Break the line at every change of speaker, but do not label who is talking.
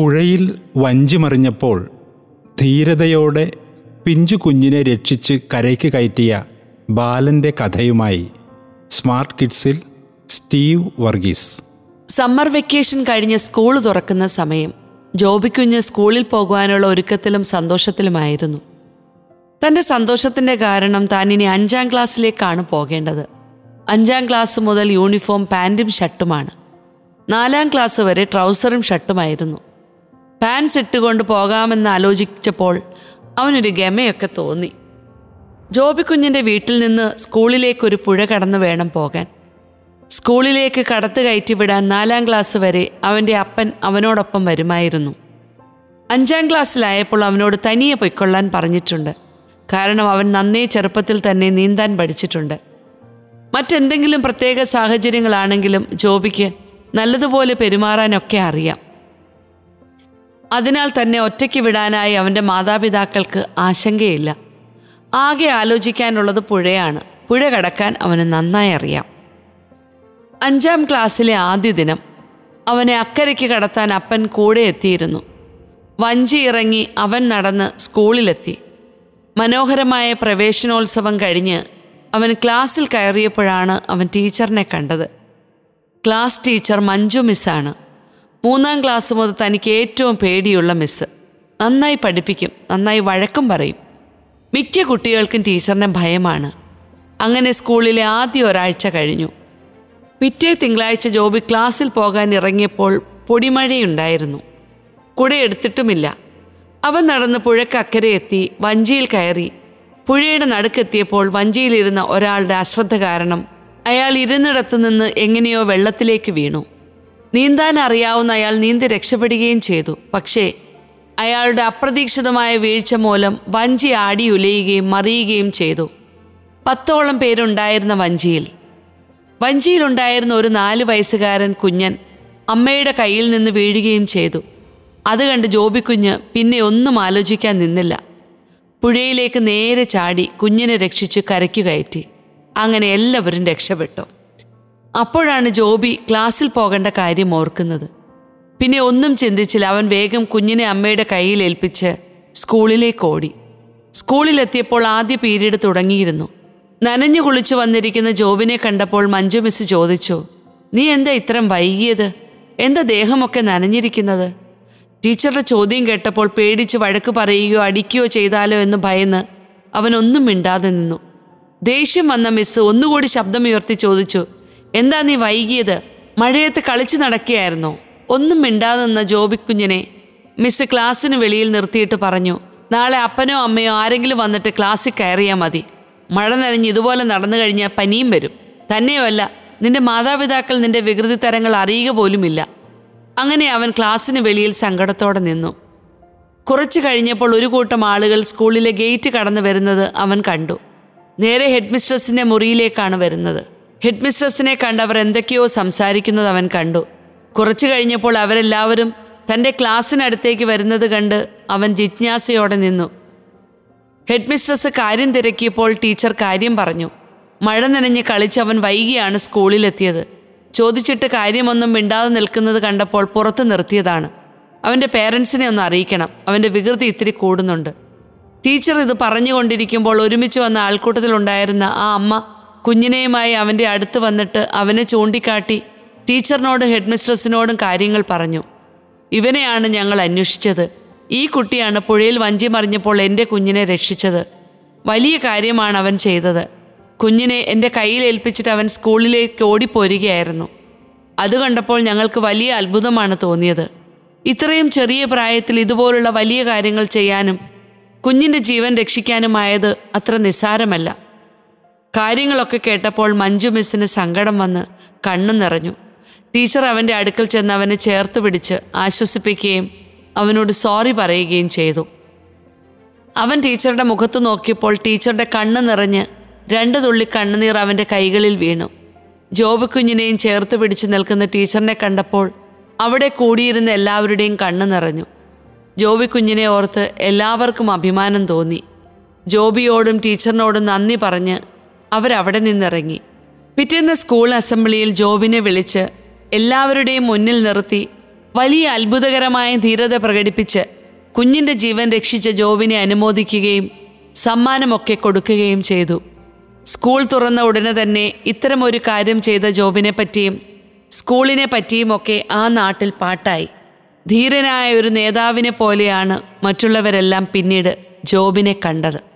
പുഴയിൽ വഞ്ചി മറിഞ്ഞപ്പോൾ ധീരതയോടെ പിഞ്ചു കുഞ്ഞിനെ രക്ഷിച്ച് കരയ്ക്ക് കയറ്റിയ ബാലന്റെ കഥയുമായി സ്മാർട്ട് കിഡ്സിൽ സ്റ്റീവ് വർഗീസ്.
സമ്മർ വെക്കേഷൻ കഴിഞ്ഞ് സ്കൂൾ തുറക്കുന്ന സമയം ജോബിക്കുഞ്ഞ് സ്കൂളിൽ പോകുവാനുള്ള ഒരുക്കത്തിലും സന്തോഷത്തിലുമായിരുന്നു. തന്റെ സന്തോഷത്തിന്റെ കാരണം താൻ ഇനി അഞ്ചാം ക്ലാസ്സിലേക്കാണ് പോകേണ്ടത്. അഞ്ചാം ക്ലാസ് മുതൽ യൂണിഫോം പാന്റും ഷർട്ടുമാണ്. നാലാം ക്ലാസ് വരെ ട്രൗസറും ഷർട്ടുമായിരുന്നു. പാൻസ് ഇട്ടുകൊണ്ട് പോകാമെന്ന് ആലോചിച്ചപ്പോൾ അവനൊരു ഗമയൊക്കെ തോന്നി. ജോബിക്കുഞ്ഞിന്റെ വീട്ടിൽ നിന്ന് സ്കൂളിലേക്കൊരു പുഴ കടന്നു വേണം പോകാൻ. സ്കൂളിലേക്ക് കടത്ത് കയറ്റിവിടാൻ നാലാം ക്ലാസ് വരെ അവന്റെ അപ്പൻ അവനോടൊപ്പം വരുമായിരുന്നു. അഞ്ചാം ക്ലാസ്സിലായപ്പോൾ അവനോട് തനിയെ പൊയ്ക്കൊള്ളാൻ പറഞ്ഞിട്ടുണ്ട്. കാരണം അവൻ നന്നേ ചെറുപ്പത്തിൽ തന്നെ നീന്താൻ പഠിച്ചിട്ടുണ്ട്. മറ്റെന്തെങ്കിലും പ്രത്യേക സാഹചര്യങ്ങളാണെങ്കിലും ജോബിക്ക് നല്ലതുപോലെ പെരുമാറാനൊക്കെ അറിയാം. അതിനാൽ തന്നെ ഒറ്റയ്ക്ക് വിടാനായി അവന്റെ മാതാപിതാക്കൾക്ക് ആശങ്കയില്ല. ആകെ ആലോചിക്കാനുള്ളത് പുഴയാണ്. പുഴ കടക്കാൻ അവന് നന്നായി അറിയാം. അഞ്ചാം ക്ലാസ്സിലെ ആദ്യ ദിനം. അവനെ അക്കരയ്ക്ക് കടത്താൻ അപ്പൻ കൂടെ എത്തിയിരുന്നു. വഞ്ചി ഇറങ്ങി അവൻ നടന്ന് സ്കൂളിലെത്തി. മനോഹരമായ പ്രവേശനോത്സവം കഴിഞ്ഞ് അവൻ ക്ലാസ്സിൽ കയറിയപ്പോഴാണ് അവൻ ടീച്ചറിനെ കണ്ടത്. ക്ലാസ് ടീച്ചർ മഞ്ജു മിസ്സാണ്. മൂന്നാം ക്ലാസ് മുതൽ തനിക്ക് ഏറ്റവും പേടിയുള്ള മിസ്സ് നന്നായി പഠിപ്പിക്കും നന്നായി വഴക്കം പറയും. മിക്ക കുട്ടികൾക്കും ടീച്ചറിനെ ഭയമാണ്. അങ്ങനെ സ്കൂളിലെ ആദ്യ ഒരാഴ്ച കഴിഞ്ഞു. പിറ്റേ തിങ്കളാഴ്ച ജോബി ക്ലാസ്സിൽ പോകാൻ ഇറങ്ങിയപ്പോൾ പൊടിമഴയുണ്ടായിരുന്നു. കുട എടുത്തിട്ടുമില്ല. അവൻ നടന്ന് പുഴക്കക്കരെ എത്തി വഞ്ചിയിൽ കയറി. പുഴയുടെ നടുക്കെത്തിയപ്പോൾ വഞ്ചിയിലിരുന്ന ഒരാളുടെ അശ്രദ്ധ കാരണം അയാൾ ഇരുന്നിടത്തു നിന്ന് എങ്ങനെയോ വെള്ളത്തിലേക്ക് വീണു. നീന്താൻ അറിയാവുന്ന അയാൾ നീന്തി രക്ഷപ്പെടുകയും ചെയ്തു. പക്ഷേ അയാളുടെ അപ്രതീക്ഷിതമായ വീഴ്ച മൂലം വഞ്ചി ആടി ഉലയുകയും മറിയുകയും ചെയ്തു. പത്തോളം പേരുണ്ടായിരുന്ന വഞ്ചിയിൽ. വഞ്ചിയിലുണ്ടായിരുന്ന ഒരു നാല് വയസ്സുകാരൻ കുഞ്ഞൻ അമ്മയുടെ കയ്യിൽ നിന്ന് വീഴുകയും ചെയ്തു. അത് കണ്ട് ജോബിക്കുഞ്ഞ് പിന്നെ ഒന്നും ആലോചിക്കാൻ നിന്നില്ല. പുഴയിലേക്ക് നേരെ ചാടി കുഞ്ഞിനെ രക്ഷിച്ച് കരയ്ക്കു കയറ്റി. അങ്ങനെ എല്ലാവരും രക്ഷപ്പെട്ടു. അപ്പോഴാണ് ജോബി ക്ലാസ്സിൽ പോകേണ്ട കാര്യം ഓർക്കുന്നത്. പിന്നെ ഒന്നും ചിന്തിച്ചില്ല അവൻ വേഗം കുഞ്ഞിനെ അമ്മയുടെ കയ്യിൽ ഏൽപ്പിച്ച് സ്കൂളിലേക്ക് ഓടി. സ്കൂളിലെത്തിയപ്പോൾ ആദ്യ പീരീഡ് തുടങ്ങിയിരുന്നു. നനഞ്ഞു കുളിച്ചു വന്നിരിക്കുന്ന ജോബിനെ കണ്ടപ്പോൾ മഞ്ജു മിസ് ചോദിച്ചു നീ എന്താ ഇത്രയും വൈകിയത്? എന്താ ദേഹമൊക്കെ നനഞ്ഞിരിക്കുന്നത്? ടീച്ചറുടെ ചോദ്യം കേട്ടപ്പോൾ പേടിച്ച് വഴക്ക് പറയുകയോ അടിക്കുകയോ ചെയ്താലോ എന്ന് ഭയന്ന് അവനൊന്നും മിണ്ടാതെ നിന്നു. ദേഷ്യം വന്ന മിസ് ഒന്നുകൂടി ശബ്ദമുയർത്തി ചോദിച്ചു എന്താ നീ വൈകിയത്? മഴയത്ത് കളിച്ചു നടക്കുകയായിരുന്നോ? ഒന്നും മിണ്ടാതെ നിന്ന ജോബിക്കുഞ്ഞിനെ മിസ് ക്ലാസ്സിന് വെളിയിൽ നിർത്തിയിട്ട് പറഞ്ഞു നാളെ അപ്പനോ അമ്മയോ ആരെങ്കിലും വന്നിട്ട് ക്ലാസ്സിൽ കയറിയാൽ മതി. മഴ നനഞ്ഞ് ഇതുപോലെ നടന്നു കഴിഞ്ഞാൽ പനിയും വരും. തന്നെയുമല്ല നിന്റെ മാതാപിതാക്കൾ നിന്റെ വികൃതി തരങ്ങൾ അറിയുക പോലുമില്ല. അങ്ങനെ അവൻ ക്ലാസ്സിന് വെളിയിൽ സങ്കടത്തോടെ നിന്നു. കുറച്ചു കഴിഞ്ഞപ്പോൾ ഒരു കൂട്ടം ആളുകൾ സ്കൂളിലെ ഗേറ്റ് കടന്നു വരുന്നത് അവൻ കണ്ടു. നേരെ ഹെഡ്മിസ്ട്രസിന്റെ മുറിയിലേക്കാണ് വരുന്നത്. ഹെഡ് മിസ്ട്രസിനെ കണ്ടവർ എന്തൊക്കെയോ സംസാരിക്കുന്നത് അവൻ കണ്ടു. കുറച്ചു കഴിഞ്ഞപ്പോൾ അവരെല്ലാവരും തന്റെ ക്ലാസ്സിനടുത്തേക്ക് വരുന്നത് കണ്ട് അവൻ ജിജ്ഞാസയോടെ നിന്നു. ഹെഡ് മിസ്ട്രസ് കാര്യം തിരക്കിയപ്പോൾ ടീച്ചർ കാര്യം പറഞ്ഞു. മഴ നനഞ്ഞ് അവൻ വൈകിയാണ് സ്കൂളിലെത്തിയത്. ചോദിച്ചിട്ട് കാര്യമൊന്നും മിണ്ടാതെ നിൽക്കുന്നത് കണ്ടപ്പോൾ പുറത്ത് നിർത്തിയതാണ്. അവന്റെ പേരൻസിനെ ഒന്ന് അറിയിക്കണം. അവന്റെ വികൃതി ഇത്തിരി കൂടുന്നുണ്ട്. ടീച്ചർ ഇത് പറഞ്ഞുകൊണ്ടിരിക്കുമ്പോൾ ഒരുമിച്ച് വന്ന ആൾക്കൂട്ടത്തിലുണ്ടായിരുന്ന ആ അമ്മ കുഞ്ഞിനെയുമായി അവന്റെ അടുത്ത് വന്നിട്ട് അവനെ ചൂണ്ടിക്കാട്ടി ടീച്ചറിനോടും ഹെഡ് മിസ്ട്രസിനോടും കാര്യങ്ങൾ പറഞ്ഞു. ഇവനെയാണ് ഞങ്ങൾ അന്വേഷിച്ചത്. ഈ കുട്ടിയാണ് പുഴയിൽ വഞ്ചി മറിഞ്ഞപ്പോൾ എന്റെ കുഞ്ഞിനെ രക്ഷിച്ചത്. വലിയ കാര്യമാണ് അവൻ ചെയ്തത്. കുഞ്ഞിനെ എന്റെ കയ്യിൽ ഏൽപ്പിച്ചിട്ട് അവൻ സ്കൂളിലേക്ക് ഓടിപ്പോരുകയായിരുന്നു. അത് കണ്ടപ്പോൾ ഞങ്ങൾക്ക് വലിയ അത്ഭുതമാണ് തോന്നിയത്. ഇത്രയും ചെറിയ പ്രായത്തിൽ ഇതുപോലുള്ള വലിയ കാര്യങ്ങൾ ചെയ്യാനും കുഞ്ഞിന്റെ ജീവൻ രക്ഷിക്കാനുമായത് അത്ര നിസ്സാരമല്ല. കാര്യങ്ങളൊക്കെ കേട്ടപ്പോൾ മഞ്ജു മിസ്സിന് സങ്കടം വന്ന് കണ്ണു നിറഞ്ഞു. ടീച്ചർ അവന്റെ അടുക്കൽ ചെന്ന് അവനെ ചേർത്ത് പിടിച്ച് ആശ്വസിപ്പിക്കുകയും അവനോട് സോറി പറയുകയും ചെയ്തു. അവൻ ടീച്ചറുടെ മുഖത്ത് നോക്കിയപ്പോൾ ടീച്ചറുടെ കണ്ണ് നിറഞ്ഞ് രണ്ട് തുള്ളി കണ്ണുനീർ അവന്റെ കൈകളിൽ വീണു. ജോബ് കുഞ്ഞിനെയും ചേർത്ത് പിടിച്ച് നിൽക്കുന്ന ടീച്ചറിനെ കണ്ടപ്പോൾ അവിടെ കൂടിയിരുന്ന എല്ലാവരുടെയും കണ്ണ് നിറഞ്ഞു. ജോബി കുഞ്ഞിനെ ഓർത്ത് എല്ലാവർക്കും അഭിമാനം തോന്നി. ജോബിയോടും ടീച്ചറിനോടും നന്ദി പറഞ്ഞ് അവരവിടെ നിന്നിറങ്ങി. പിറ്റേന്ന് സ്കൂൾ അസംബ്ലിയിൽ ജോബിനെ വിളിച്ച് എല്ലാവരുടെയും മുന്നിൽ നിർത്തി വലിയ അത്ഭുതകരമായ ധീരത പ്രകടിപ്പിച്ച് കുഞ്ഞിന്റെ ജീവൻ രക്ഷിച്ച ജോബിനെ അനുമോദിക്കുകയും സമ്മാനമൊക്കെ കൊടുക്കുകയും ചെയ്തു. സ്കൂൾ തുറന്ന ഉടനെ തന്നെ ഇത്തരമൊരു കാര്യം ചെയ്ത ജോബിനെ പറ്റിയും സ്കൂളിനെ പറ്റിയുമൊക്കെ ആ നാട്ടിൽ പാട്ടായി. ധീരനായ ഒരു നേതാവിനെ പോലെയാണ് മറ്റുള്ളവരെല്ലാം പിന്നീട് ജോബിനെ കണ്ടത്.